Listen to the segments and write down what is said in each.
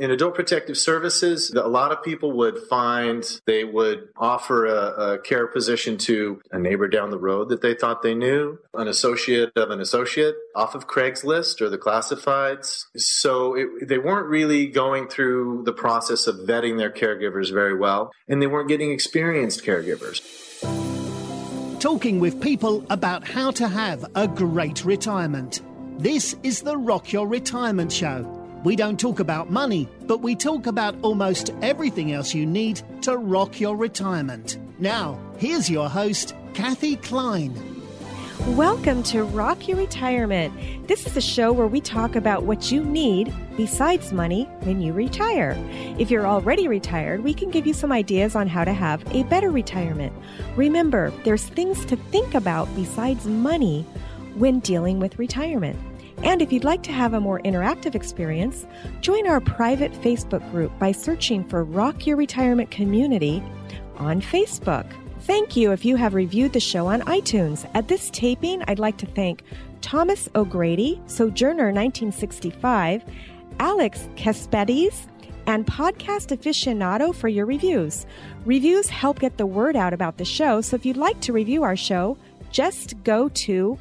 In adult protective services, a lot of people would find they would offer a, a, care position to a neighbor down the road that they thought they knew, an associate of an associate off of Craigslist or the classifieds. So it, they weren't really going through the process of vetting their caregivers very well, and they weren't getting experienced caregivers talking with people about how to have a great retirement. This is the Rock Your Retirement Show. We don't talk about money, but we talk about almost everything else you need to rock your retirement. Now, here's your host, Kathe Kline. Welcome to Rock Your Retirement. This is a show where we talk about what you need besides money when you retire. If you're already retired, we can give you some ideas on how to have a better retirement. Remember, there's things to think about besides money when dealing with retirement. And if you'd like to have a more interactive experience, join our private Facebook group by searching for Rock Your Retirement Community on Facebook. Thank you if you have reviewed the show on iTunes. At this taping, I'd like to thank Thomas O'Grady, Sojourner 1965, Alex Kespedes, and Podcast Aficionado for your reviews. Reviews help get the word out about the show, so if you'd like to review our show, just go to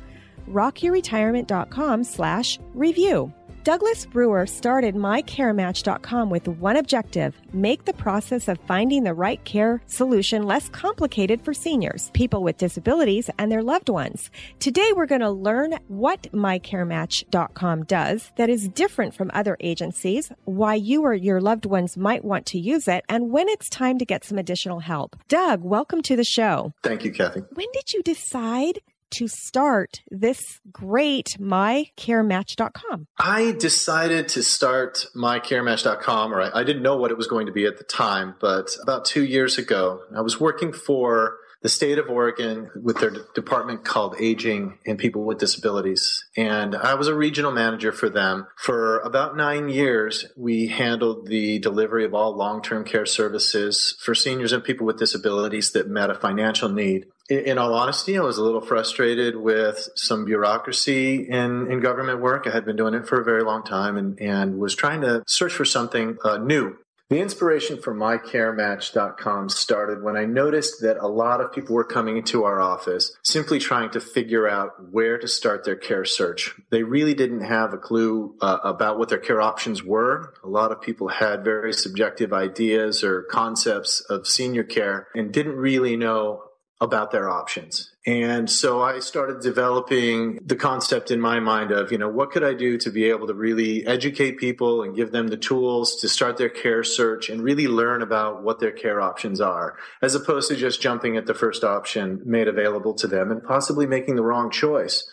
rockyourretirement.com slash review. Douglas Brewer started mycarematch.com with one objective make the process of finding the right care solution less complicated for seniors, people with disabilities, and their loved ones. Today, we're going to learn what mycarematch.com does that is different from other agencies, why you or your loved ones might want to use it, and when it's time to get some additional help. Doug, welcome to the show. Thank you, Kathe. When did you decide to start this great mycarematch.com? I decided to start mycarematch.com, or I, I didn't know what it was going to be at the time, but about two years ago, I was working for the state of Oregon with their department called Aging and People with Disabilities. And I was a regional manager for them. For about nine years, we handled the delivery of all long term care services for seniors and people with disabilities that met a financial need. In all honesty, I was a little frustrated with some bureaucracy in, in government work. I had been doing it for a very long time and, and was trying to search for something uh, new the inspiration for mycarematch.com started when I noticed that a lot of people were coming into our office simply trying to figure out where to start their care search. They really didn't have a clue uh, about what their care options were. A lot of people had very subjective ideas or concepts of senior care and didn't really know about their options. And so I started developing the concept in my mind of, you know, what could I do to be able to really educate people and give them the tools to start their care search and really learn about what their care options are, as opposed to just jumping at the first option made available to them and possibly making the wrong choice.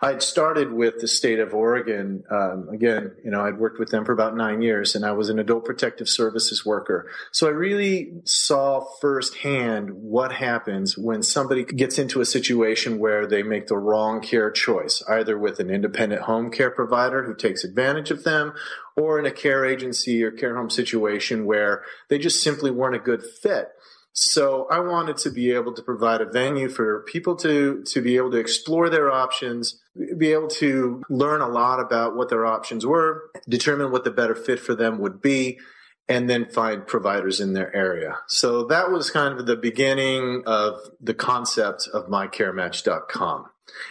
I'd started with the state of Oregon. Um, again, you know, I'd worked with them for about nine years and I was an adult protective services worker. So I really saw firsthand what happens when somebody gets into a situation where they make the wrong care choice, either with an independent home care provider who takes advantage of them or in a care agency or care home situation where they just simply weren't a good fit. So I wanted to be able to provide a venue for people to, to be able to explore their options, be able to learn a lot about what their options were, determine what the better fit for them would be, and then find providers in their area. So that was kind of the beginning of the concept of mycarematch.com.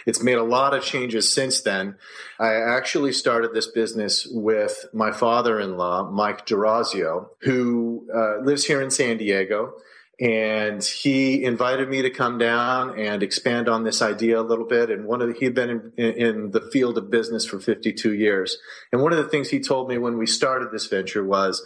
It's made a lot of changes since then. I actually started this business with my father in law, Mike Gerazio, who uh, lives here in San Diego and he invited me to come down and expand on this idea a little bit. And one of the, he had been in, in, the field of business for 52 years. And one of the things he told me when we started this venture was,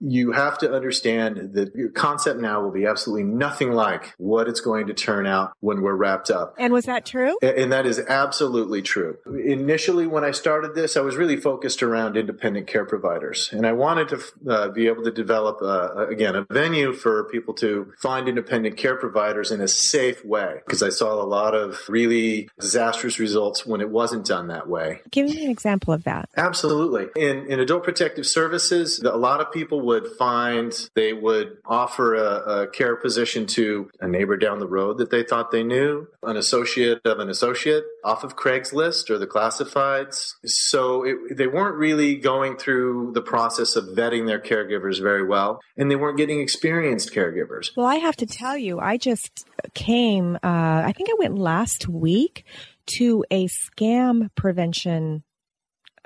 you have to understand that your concept now will be absolutely nothing like what it's going to turn out when we're wrapped up. And was that true? And that is absolutely true. Initially, when I started this, I was really focused around independent care providers. And I wanted to uh, be able to develop, uh, again, a venue for people to find independent care providers in a safe way. Because I saw a lot of really disastrous results when it wasn't done that way. Give me an example of that. Absolutely. In, in adult protective services, a lot of people would find they would offer a, a, care position to a neighbor down the road that they thought they knew, an associate of an associate off of Craigslist or the classifieds. So it, they weren't really going through the process of vetting their caregivers very well, and they weren't getting experienced caregivers. Well, I have to tell you, I just came, uh, I think I went last week to a scam prevention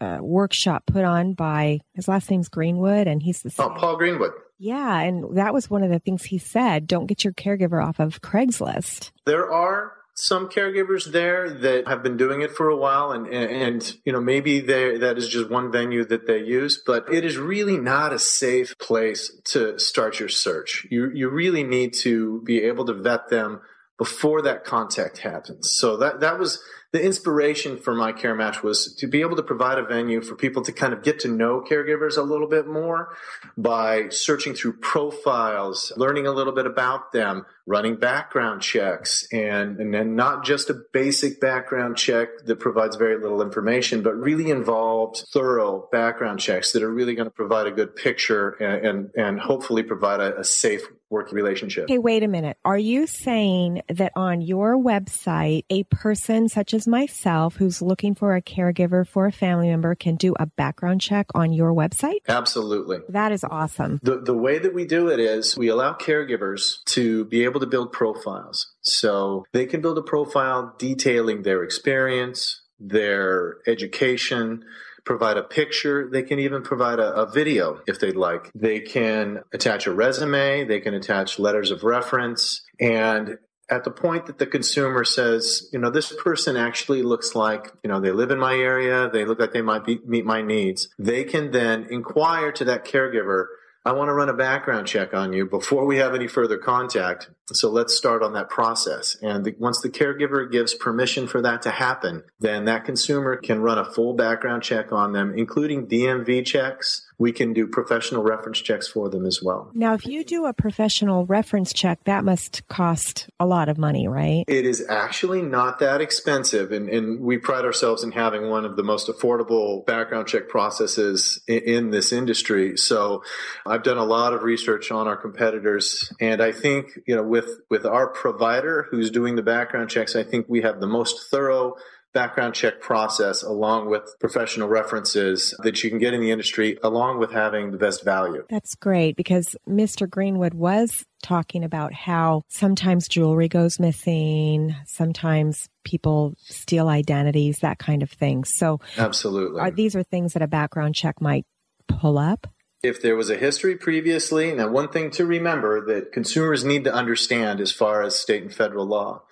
uh, workshop put on by his last name's Greenwood, and he's the oh Paul Greenwood. Yeah, and that was one of the things he said. Don't get your caregiver off of Craigslist. There are some caregivers there that have been doing it for a while and, and, and you know maybe that is just one venue that they use but it is really not a safe place to start your search you you really need to be able to vet them before that contact happens so that that was the inspiration for my care match was to be able to provide a venue for people to kind of get to know caregivers a little bit more by searching through profiles, learning a little bit about them, running background checks, and, and then not just a basic background check that provides very little information, but really involved, thorough background checks that are really going to provide a good picture and, and, and hopefully provide a, a safe working relationship. Okay, wait a minute. Are you saying that on your website, a person such as myself who's looking for a caregiver for a family member can do a background check on your website? Absolutely. That is awesome. The, the way that we do it is we allow caregivers to be able to build profiles. So they can build a profile detailing their experience, their education, provide a picture. They can even provide a, a, video if they'd like. They can attach a resume. They can attach letters of reference. And at the point that the consumer says, you know, this person actually looks like, you know, they live in my area, they look like they might be, meet my needs, they can then inquire to that caregiver I want to run a background check on you before we have any further contact. So let's start on that process. And the, once the caregiver gives permission for that to happen, then that consumer can run a full background check on them, including DMV checks, we can do professional reference checks for them as well. Now, if you do a professional reference check, that must cost a lot of money, right? It is actually not that expensive. And, and we pride ourselves in having one of the most affordable background check processes in, in this industry. So I've done a lot of research on our competitors. And I think, you know, with, with our provider who's doing the background checks, I think we have the most thorough background check process along with professional references that you can get in the industry along with having the best value. That's great because Mr. Greenwood was talking about how sometimes jewelry goes missing, sometimes people steal identities, that kind of thing. So Absolutely. Are, these are things that a background check might pull up? If there was a history previously, now one thing to remember that consumers need to understand as far as state and federal law.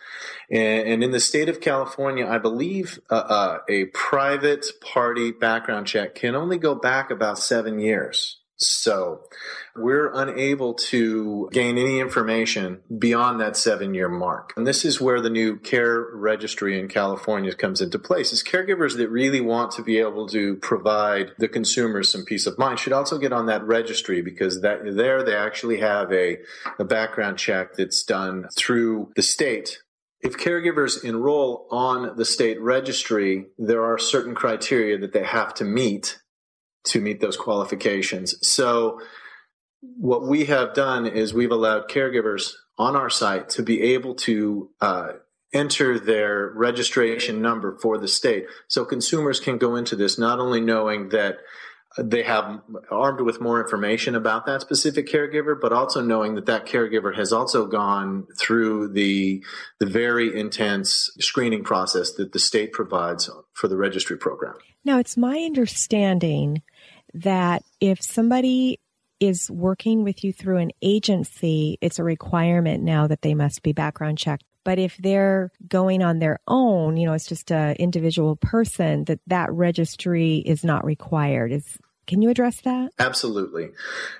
And, in the state of California, I believe uh, uh, a private party background check can only go back about seven years. So we're unable to gain any information beyond that seven year mark. And this is where the new care registry in California comes into place. Is caregivers that really want to be able to provide the consumers some peace of mind should also get on that registry because that there they actually have a, a background check that's done through the state if caregivers enroll on the state registry, there are certain criteria that they have to meet to meet those qualifications. So what we have done is we've allowed caregivers on our site to be able to uh, enter their registration number for the state. So consumers can go into this not only knowing that they have armed with more information about that specific caregiver, but also knowing that that caregiver has also gone through the the very intense screening process that the state provides for the registry program. Now, it's my understanding that if somebody is working with you through an agency, it's a requirement now that they must be background checked. But if they're going on their own, you know, it's just an individual person that that registry is not required. Is can you address that? Absolutely,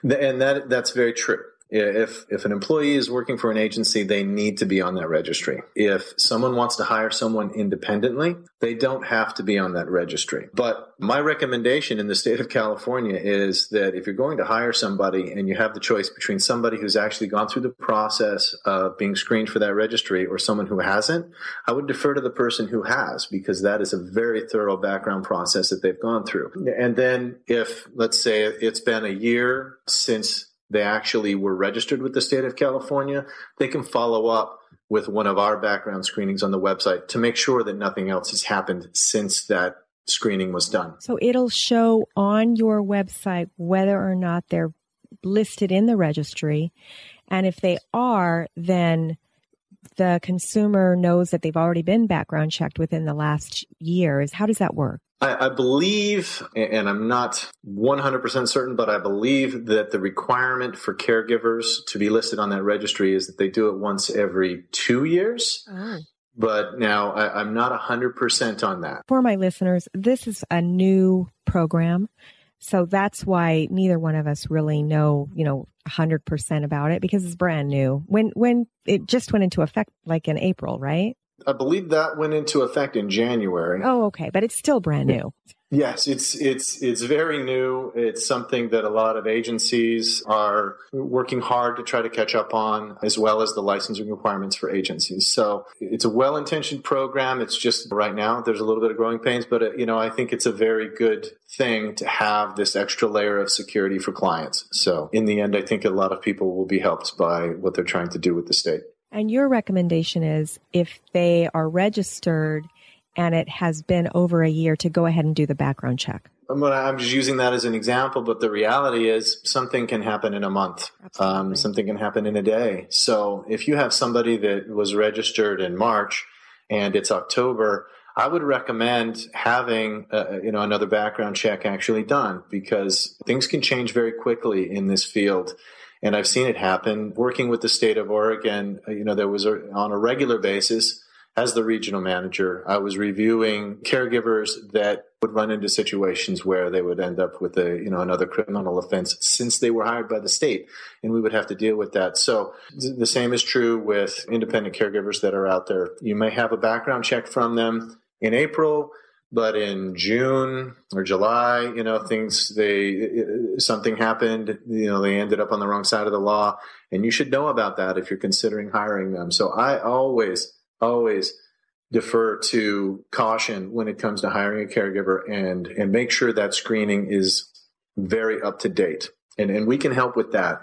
and that that's very true. If if an employee is working for an agency, they need to be on that registry. If someone wants to hire someone independently, they don't have to be on that registry. But my recommendation in the state of California is that if you're going to hire somebody and you have the choice between somebody who's actually gone through the process of being screened for that registry or someone who hasn't, I would defer to the person who has because that is a very thorough background process that they've gone through. And then if let's say it's been a year since they actually were registered with the state of California, they can follow up with one of our background screenings on the website to make sure that nothing else has happened since that screening was done. So it'll show on your website whether or not they're listed in the registry. And if they are, then the consumer knows that they've already been background checked within the last years. How does that work? I, I believe, and I'm not 100% certain, but I believe that the requirement for caregivers to be listed on that registry is that they do it once every two years. Oh. But now I, I'm not 100% on that. For my listeners, this is a new program. So that's why neither one of us really know, you know, 100% about it because it's brand new. When when it just went into effect like in April, right? I believe that went into effect in January. Oh, okay, but it's still brand new. Yes, it's it's it's very new. It's something that a lot of agencies are working hard to try to catch up on, as well as the licensing requirements for agencies. So it's a well-intentioned program. It's just right now there's a little bit of growing pains, but it, uh, you know I think it's a very good thing to have this extra layer of security for clients. So in the end, I think a lot of people will be helped by what they're trying to do with the state. And your recommendation is if they are registered and it has been over a year to go ahead and do the background check. I'm just using that as an example, but the reality is something can happen in a month. Um, something can happen in a day. So if you have somebody that was registered in March and it's October, I would recommend having uh, you know another background check actually done because things can change very quickly in this field and I've seen it happen. Working with the state of Oregon, uh, you know, there was a, on a regular basis as the regional manager, I was reviewing caregivers that would run into situations where they would end up with a, you know, another criminal offense since they were hired by the state, and we would have to deal with that. So the same is true with independent caregivers that are out there. You may have a background check from them in April but in June or July, you know, things they something happened, you know, they ended up on the wrong side of the law, and you should know about that if you're considering hiring them. So I always always defer to caution when it comes to hiring a caregiver and and make sure that screening is very up to date and, and we can help with that.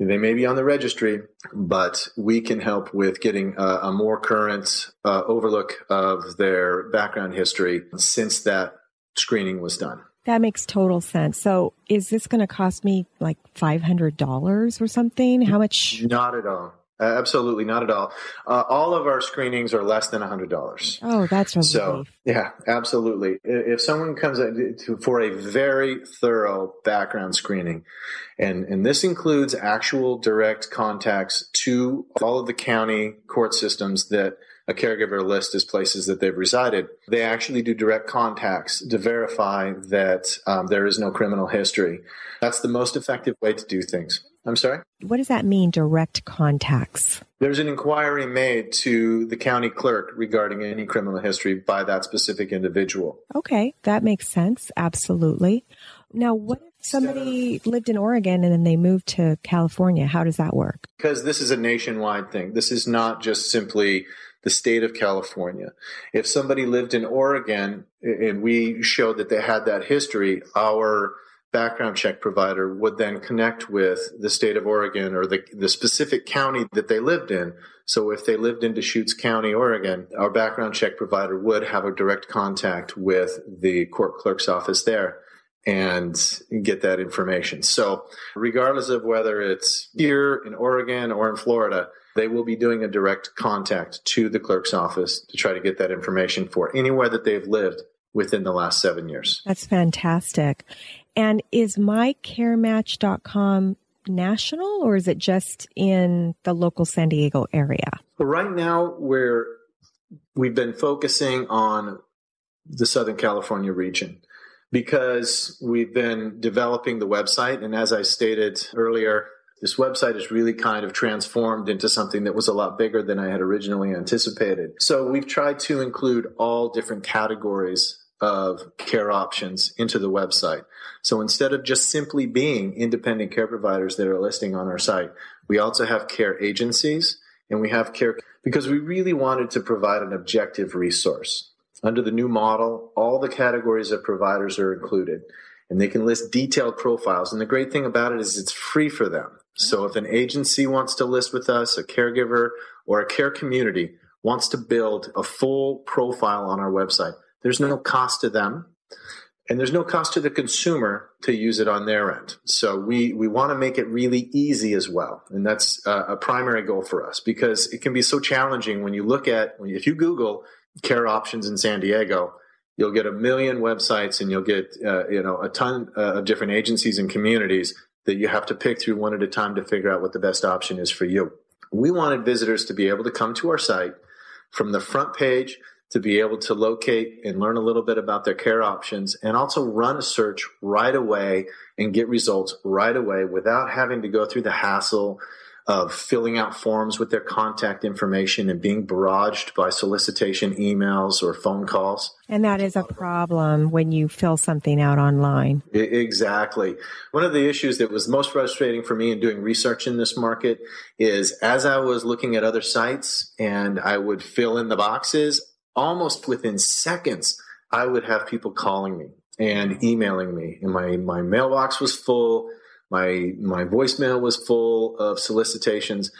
They may be on the registry, but we can help with getting a, a more current uh, overlook of their background history since that screening was done. That makes total sense. So, is this going to cost me like $500 or something? How much? Not at all. Uh, absolutely not at all. Uh, all of our screenings are less than hundred dollars. Oh, that's a so. Yeah, absolutely. If someone comes to, for a very thorough background screening, and and this includes actual direct contacts to all of the county court systems that a caregiver list as places that they've resided. They actually do direct contacts to verify that um, there is no criminal history. That's the most effective way to do things. I'm sorry? What does that mean, direct contacts? There's an inquiry made to the county clerk regarding any criminal history by that specific individual. Okay, that makes sense. Absolutely. Now, what if somebody lived in Oregon and then they moved to California? How does that work? Because this is a nationwide thing. This is not just simply the state of California. If somebody lived in Oregon and we showed that they had that history, our background check provider would then connect with the state of Oregon or the, the specific county that they lived in. So if they lived in Deschutes County, Oregon, our background check provider would have a direct contact with the court clerk's office there and get that information. So regardless of whether it's here in Oregon or in Florida, they will be doing a direct contact to the clerk's office to try to get that information for anywhere that they've lived within the last seven years. That's fantastic. And is mycarematch.com national or is it just in the local San Diego area? Right now, we're we've been focusing on the Southern California region because we've been developing the website. And as I stated earlier, this website is really kind of transformed into something that was a lot bigger than I had originally anticipated. So we've tried to include all different categories of care options into the website. So instead of just simply being independent care providers that are listing on our site, we also have care agencies and we have care because we really wanted to provide an objective resource. Under the new model, all the categories of providers are included and they can list detailed profiles. And the great thing about it is it's free for them. So if an agency wants to list with us, a caregiver or a care community wants to build a full profile on our website, there's no cost to them. And there's no cost to the consumer to use it on their end. So we, we want to make it really easy as well. And that's a, a primary goal for us because it can be so challenging when you look at, if you Google care options in San Diego, you'll get a million websites and you'll get, uh, you know, a ton uh, of different agencies and communities that you have to pick through one at a time to figure out what the best option is for you. We wanted visitors to be able to come to our site from the front page to be able to locate and learn a little bit about their care options and also run a search right away and get results right away without having to go through the hassle of filling out forms with their contact information and being barraged by solicitation emails or phone calls. And that is a problem when you fill something out online. Exactly. One of the issues that was most frustrating for me in doing research in this market is as I was looking at other sites and I would fill in the boxes, almost within seconds, I would have people calling me and emailing me, and my, my mailbox was full my my voicemail was full of solicitations.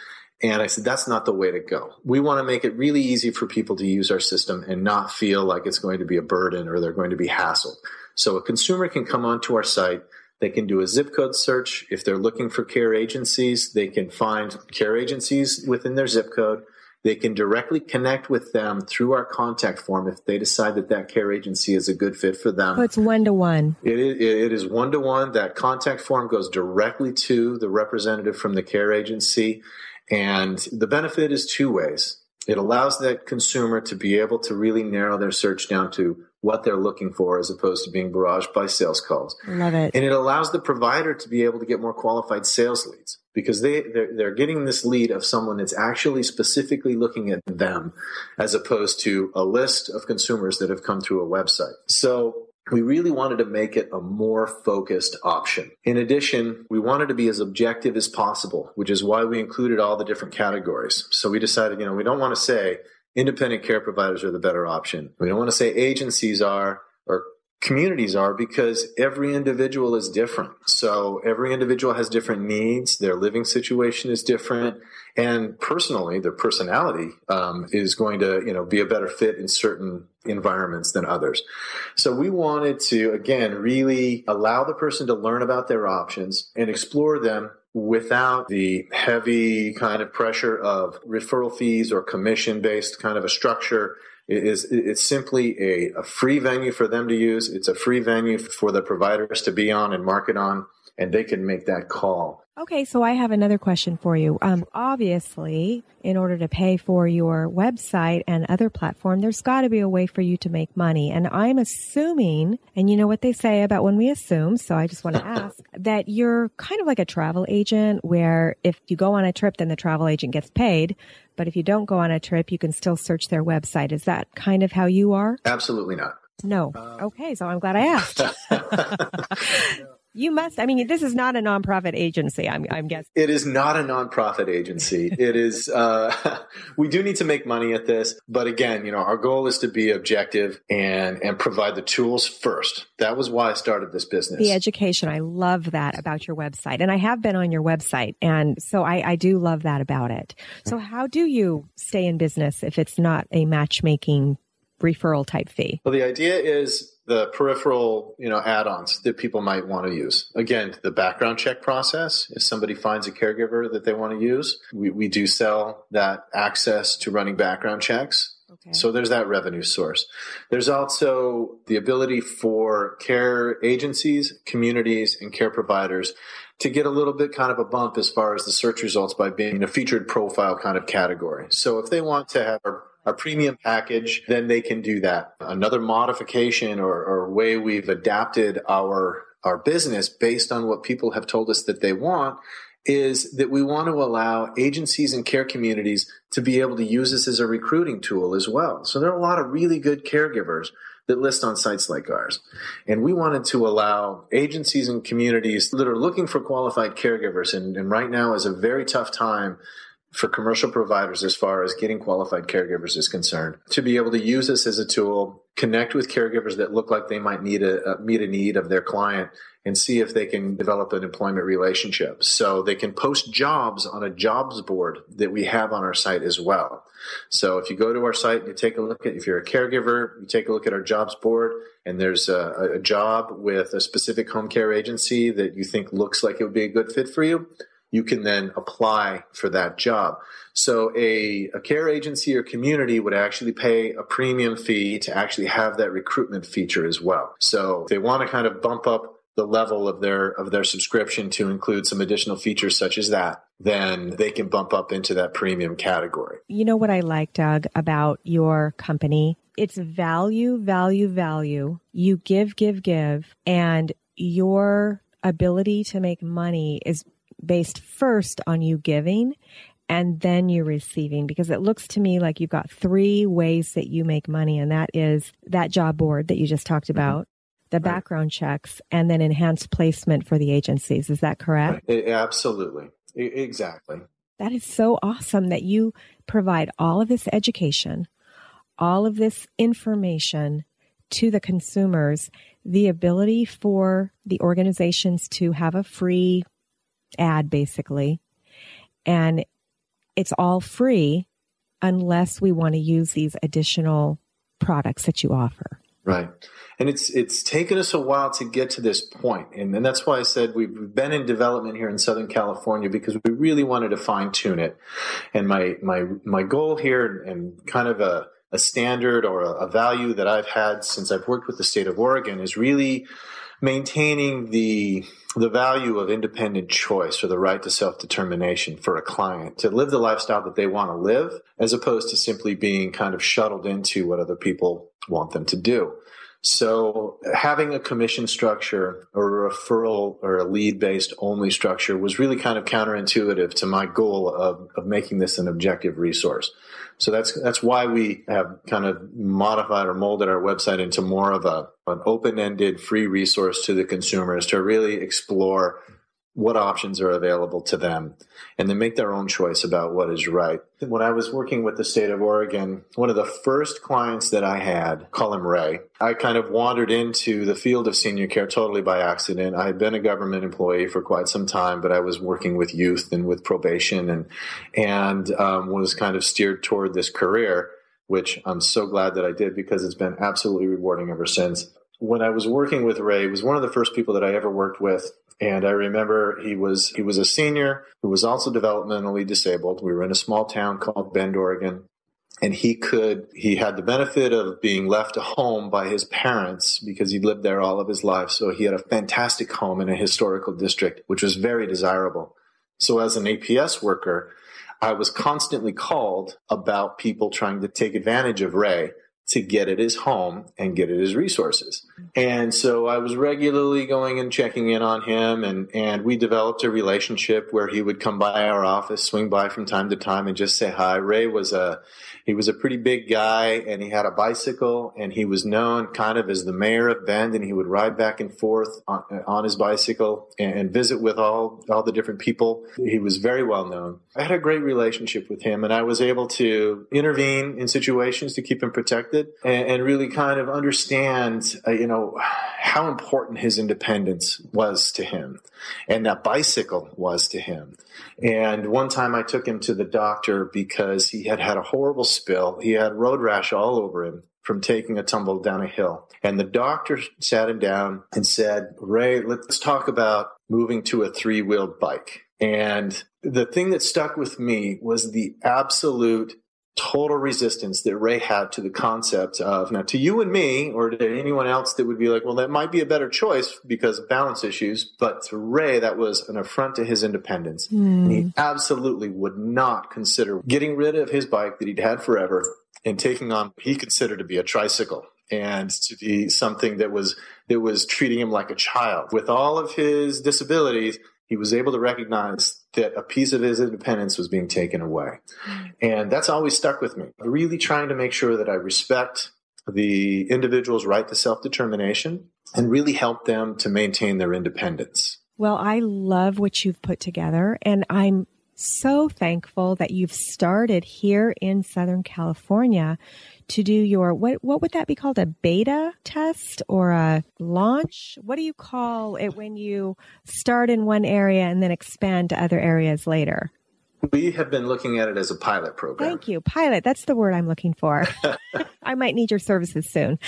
And I said, that's not the way to go. We want to make it really easy for people to use our system and not feel like it's going to be a burden or they're going to be hassled. So a consumer can come onto our site. They can do a zip code search. If they're looking for care agencies, they can find care agencies within their zip code. They can directly connect with them through our contact form if they decide that that care agency is a good fit for them. Oh, it's one to one. It is, it is one to one. That contact form goes directly to the representative from the care agency. And the benefit is two ways. It allows that consumer to be able to really narrow their search down to what they're looking for as opposed to being barraged by sales calls. Love it. And it allows the provider to be able to get more qualified sales leads because they they're, they're getting this lead of someone that's actually specifically looking at them as opposed to a list of consumers that have come through a website. So we really wanted to make it a more focused option. In addition, we wanted to be as objective as possible, which is why we included all the different categories. So we decided, you know, we don't want to say independent care providers are the better option. We don't want to say agencies are or communities are because every individual is different. So every individual has different needs. Their living situation is different. And personally, their personality um, is going to, you know, be a better fit in certain environments than others. So we wanted to, again, really allow the person to learn about their options and explore them without the heavy kind of pressure of referral fees or commission based kind of a structure. It is it's simply a, a free venue for them to use. It's a free venue for the providers to be on and market on, and they can make that call. Okay, so I have another question for you. Um, obviously, in order to pay for your website and other platform, there's got to be a way for you to make money. And I'm assuming, and you know what they say about when we assume, so I just want to ask that you're kind of like a travel agent where if you go on a trip, then the travel agent gets paid. But if you don't go on a trip, you can still search their website. Is that kind of how you are? Absolutely not. No. Okay, so I'm glad I asked. You must. I mean, this is not a nonprofit agency. I'm, I'm guessing it is not a nonprofit agency. it is. Uh, we do need to make money at this, but again, you know, our goal is to be objective and and provide the tools first. That was why I started this business. The education. I love that about your website, and I have been on your website, and so I, I do love that about it. So, how do you stay in business if it's not a matchmaking referral type fee? Well, the idea is the peripheral, you know, add-ons that people might want to use. Again, the background check process. If somebody finds a caregiver that they want to use, we, we do sell that access to running background checks. Okay. So there's that revenue source. There's also the ability for care agencies, communities, and care providers to get a little bit kind of a bump as far as the search results by being a featured profile kind of category. So if they want to have a premium package, then they can do that. Another modification or, or way we've adapted our our business based on what people have told us that they want is that we want to allow agencies and care communities to be able to use this as a recruiting tool as well. So there are a lot of really good caregivers that list on sites like ours. And we wanted to allow agencies and communities that are looking for qualified caregivers, and, and right now is a very tough time for commercial providers as far as getting qualified caregivers is concerned to be able to use this as a tool connect with caregivers that look like they might need a, uh, meet a need of their client and see if they can develop an employment relationship. So they can post jobs on a jobs board that we have on our site as well. So if you go to our site and you take a look at if you're a caregiver you take a look at our jobs board and there's a, a job with a specific home care agency that you think looks like it would be a good fit for you you can then apply for that job. So a, a care agency or community would actually pay a premium fee to actually have that recruitment feature as well. So they want to kind of bump up the level of their of their subscription to include some additional features such as that, then they can bump up into that premium category. You know what I like, Doug, about your company? It's value, value, value. You give, give, give, and your ability to make money is based first on you giving and then you're receiving because it looks to me like you've got three ways that you make money and that is that job board that you just talked mm-hmm. about mm-hmm. the background checks and then enhanced placement for the agencies is that correct right. absolutely exactly that is so awesome that you provide all of this education all of this information to the consumers the ability for the organizations to have a free ad basically. And it's all free unless we want to use these additional products that you offer. Right. And it's it's taken us a while to get to this point. And, and that's why I said we've been in development here in Southern California because we really wanted to fine tune it. And my my my goal here and kind of a, a standard or a, a value that I've had since I've worked with the state of Oregon is really maintaining the the value of independent choice or the right to self-determination for a client to live the lifestyle that they want to live as opposed to simply being kind of shuttled into what other people want them to do. So having a commission structure or a referral or a lead based only structure was really kind of counterintuitive to my goal of, of making this an objective resource. So that's that's why we have kind of modified or molded our website into more of a an open-ended free resource to the consumers to really explore what options are available to them and then make their own choice about what is right. When I was working with the state of Oregon, one of the first clients that I had, call him Ray, I kind of wandered into the field of senior care totally by accident. I had been a government employee for quite some time, but I was working with youth and with probation and, and um, was kind of steered toward this career, which I'm so glad that I did because it's been absolutely rewarding ever since when I was working with Ray, was one of the first people that I ever worked with and I remember he was he was a senior who was also developmentally disabled. We were in a small town called Bend, Oregon. And he could, he had the benefit of being left home by his parents because he lived there all of his life. So he had a fantastic home in a historical district, which was very desirable. So as an APS worker, I was constantly called about people trying to take advantage of Ray to get at his home and get at his resources. And so I was regularly going and checking in on him and, and we developed a relationship where he would come by our office, swing by from time to time and just say hi. Ray was a he was a pretty big guy and he had a bicycle and he was known kind of as the mayor of Bend and he would ride back and forth on, on his bicycle and, and, visit with all, all the different people. He was very well known. I had a great relationship with him and I was able to intervene in situations to keep him protected and, and really kind of understand, uh, you know, how important his independence was to him and that bicycle was to him. And one time I took him to the doctor because he had had a horrible spill. He had road rash all over him from taking a tumble down a hill. And the doctor sat him down and said, Ray, let's talk about moving to a three wheeled bike. And the thing that stuck with me was the absolute total resistance that Ray had to the concept of now to you and me or to anyone else that would be like, well, that might be a better choice because of balance issues. But to Ray, that was an affront to his independence. Mm. And he absolutely would not consider getting rid of his bike that he'd had forever and taking on what he considered to be a tricycle and to be something that was that was treating him like a child. With all of his disabilities, he was able to recognize that a piece of his independence was being taken away. And that's always stuck with me. Really trying to make sure that I respect the individual's right to self determination and really help them to maintain their independence. Well, I love what you've put together, and I'm so thankful that you've started here in Southern California to do your what what would that be called? A beta test or a launch? What do you call it when you start in one area and then expand to other areas later we have been looking at it as a pilot program. Thank you. Pilot. That's the word I'm looking for. I might need your services soon.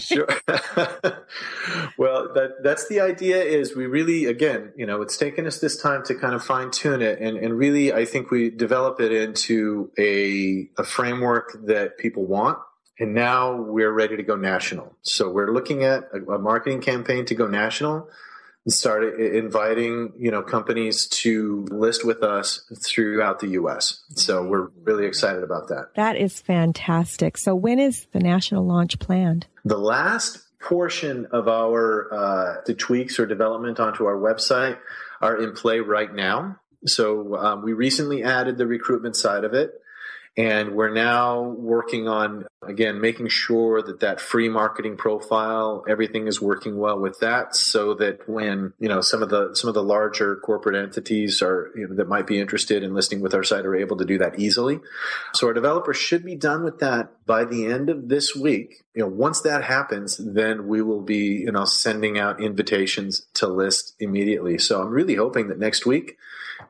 sure. well, that, that's the idea is we really, again, you know, it's taken us this time to kind of fine tune it. And, and really, I think we develop it into a, a framework that people want. And now we're ready to go national. So we're looking at a, a marketing campaign to go national started inviting you know companies to list with us throughout the US. So we're really excited about that. That is fantastic. So when is the national launch planned? The last portion of our uh, the tweaks or development onto our website are in play right now. So um, we recently added the recruitment side of it. And we're now working on, again, making sure that that free marketing profile, everything is working well with that so that when, you know, some of the, some of the larger corporate entities are, you know, that might be interested in listing with our site are able to do that easily. So our developers should be done with that by the end of this week. You know, once that happens, then we will be, you know, sending out invitations to list immediately. So I'm really hoping that next week,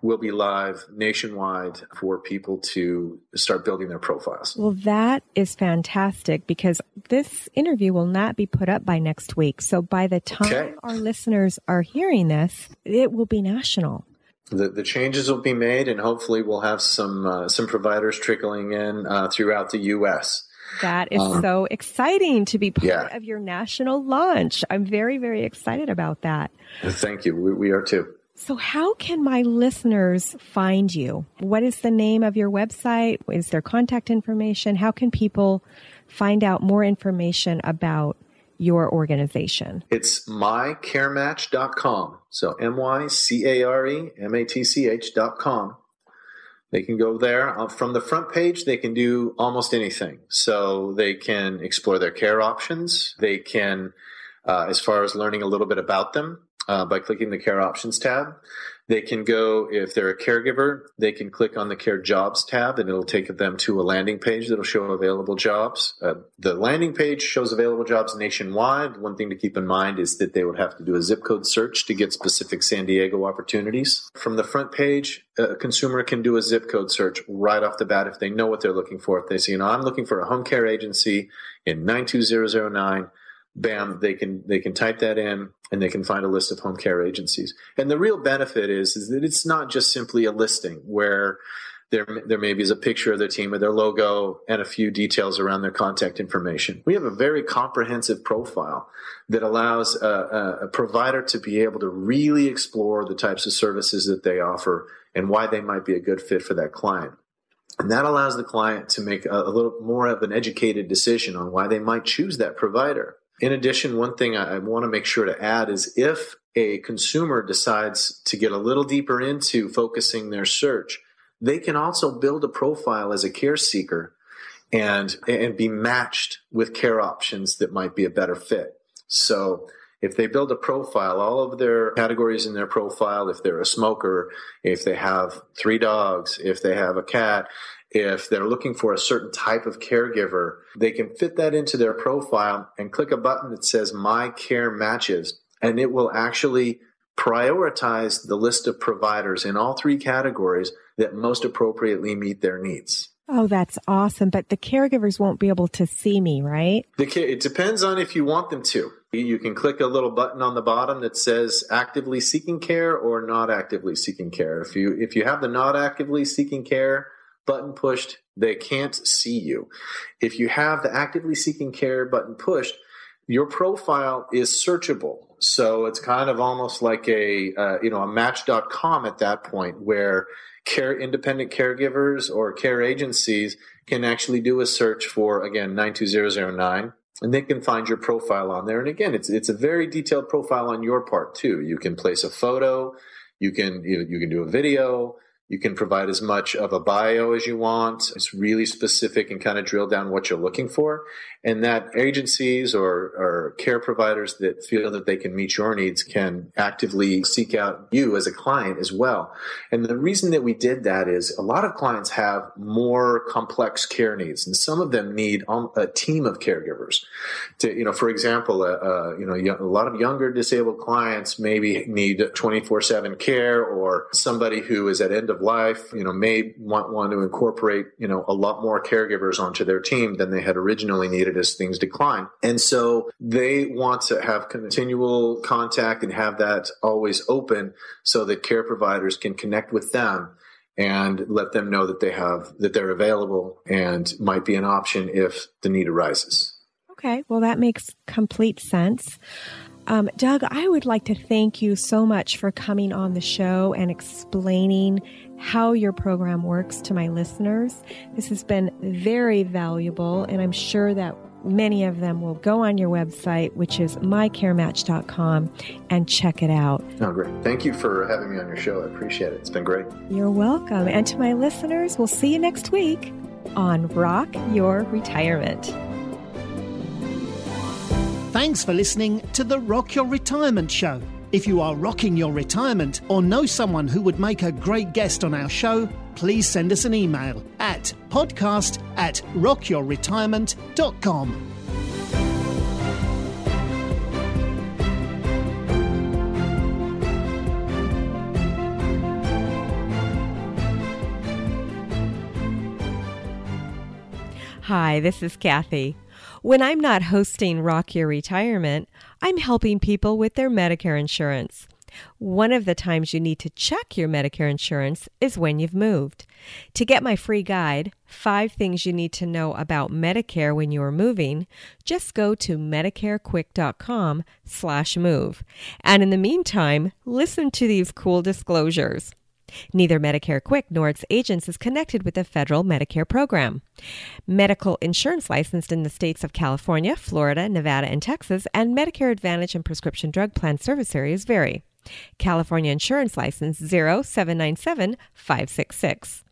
we'll be live nationwide for people to start building their profiles. Well, that is fantastic because this interview will not be put up by next week. So by the time okay. our listeners are hearing this, it will be national. The, the changes will be made, and hopefully, we'll have some uh, some providers trickling in uh, throughout the U.S. That is um, so exciting to be part yeah. of your national launch. I'm very, very excited about that. Thank you. We, we are too. So, how can my listeners find you? What is the name of your website? Is there contact information? How can people find out more information about your organization? It's mycarematch.com. So, M Y C A R E M A T C H.com. They can go there. Uh, from the front page, they can do almost anything. So, they can explore their care options. They can, uh, as far as learning a little bit about them, uh, by clicking the care options tab. They can go, if they're a caregiver, they can click on the care jobs tab and it'll take them to a landing page that'll show available jobs. Uh, the landing page shows available jobs nationwide. One thing to keep in mind is that they would have to do a zip code search to get specific San Diego opportunities. From the front page, a consumer can do a zip code search right off the bat if they know what they're looking for. If they say, you know, I'm looking for a home care agency in 92009 bam they can they can type that in and they can find a list of home care agencies. And the real benefit is is that it's not just simply a listing where there there maybe is a picture of their team or their logo and a few details around their contact information. We have a very comprehensive profile that allows a, a provider to be able to really explore the types of services that they offer and why they might be a good fit for that client. And that allows the client to make a, a little more of an educated decision on why they might choose that provider in addition, one thing I, want to make sure to add is if a consumer decides to get a little deeper into focusing their search, they can also build a profile as a care seeker and and be matched with care options that might be a better fit. So if they build a profile, all of their categories in their profile, if they're a smoker, if they have three dogs, if they have a cat, if they're looking for a certain type of caregiver, they can fit that into their profile and click a button that says My Care Matches, and it will actually prioritize the list of providers in all three categories that most appropriately meet their needs. Oh, that's awesome. But the caregivers won't be able to see me, right? it depends on if you want them to. You can click a little button on the bottom that says actively seeking care or not actively seeking care. If you if you have the not actively seeking care button pushed, they can't see you. If you have the actively seeking care button pushed, your profile is searchable. So it's kind of almost like a uh, you know a match.com at that point where care independent caregivers or care agencies can actually do a search for again 92009 and they can find your profile on there and again it's it's a very detailed profile on your part too you can place a photo You can you, you can do a video. You can provide as much of a bio as you want. It's really specific and kind of drill down what you're looking for. And that agencies or, or care providers that feel that they can meet your needs can actively seek out you as a client as well. And the reason that we did that is a lot of clients have more complex care needs, and some of them need a team of caregivers. To you know, for example, uh, uh, you know, a lot of younger disabled clients maybe need 24/7 care, or somebody who is at end of life, you know, may want want to incorporate you know a lot more caregivers onto their team than they had originally needed as things decline. And so they want to have continual contact and have that always open so that care providers can connect with them and let them know that they have that they're available and might be an option if the need arises. Okay, well that makes complete sense. Um, Doug, I would like to thank you so much for coming on the show and explaining how your program works to my listeners. This has been very valuable, and I'm sure that many of them will go on your website, which is mycarematch.com, and check it out. Oh, great. Thank you for having me on your show. I appreciate it. It's been great. You're welcome. And to my listeners, we'll see you next week on Rock Your Retirement. Thanks for listening to the Rock Your Retirement Show. If you are rocking your retirement or know someone who would make a great guest on our show, please send us an email at podcast at rockyourretirement.com. Hi, this is Kathe. When I'm not hosting Rock Your Retirement, I'm helping people with their Medicare insurance. One of the times you need to check your Medicare insurance is when you've moved. To get my free guide, Five Things You Need to Know About Medicare When You Are Moving, just go to medicarequick.com slash move. And in the meantime, listen to these cool disclosures. Neither Medicare Quick nor its agents is connected with the federal Medicare program. Medical insurance licensed in the states of California, Florida, Nevada, and Texas, and Medicare Advantage and prescription drug plan service areas vary. California Insurance License 0797566.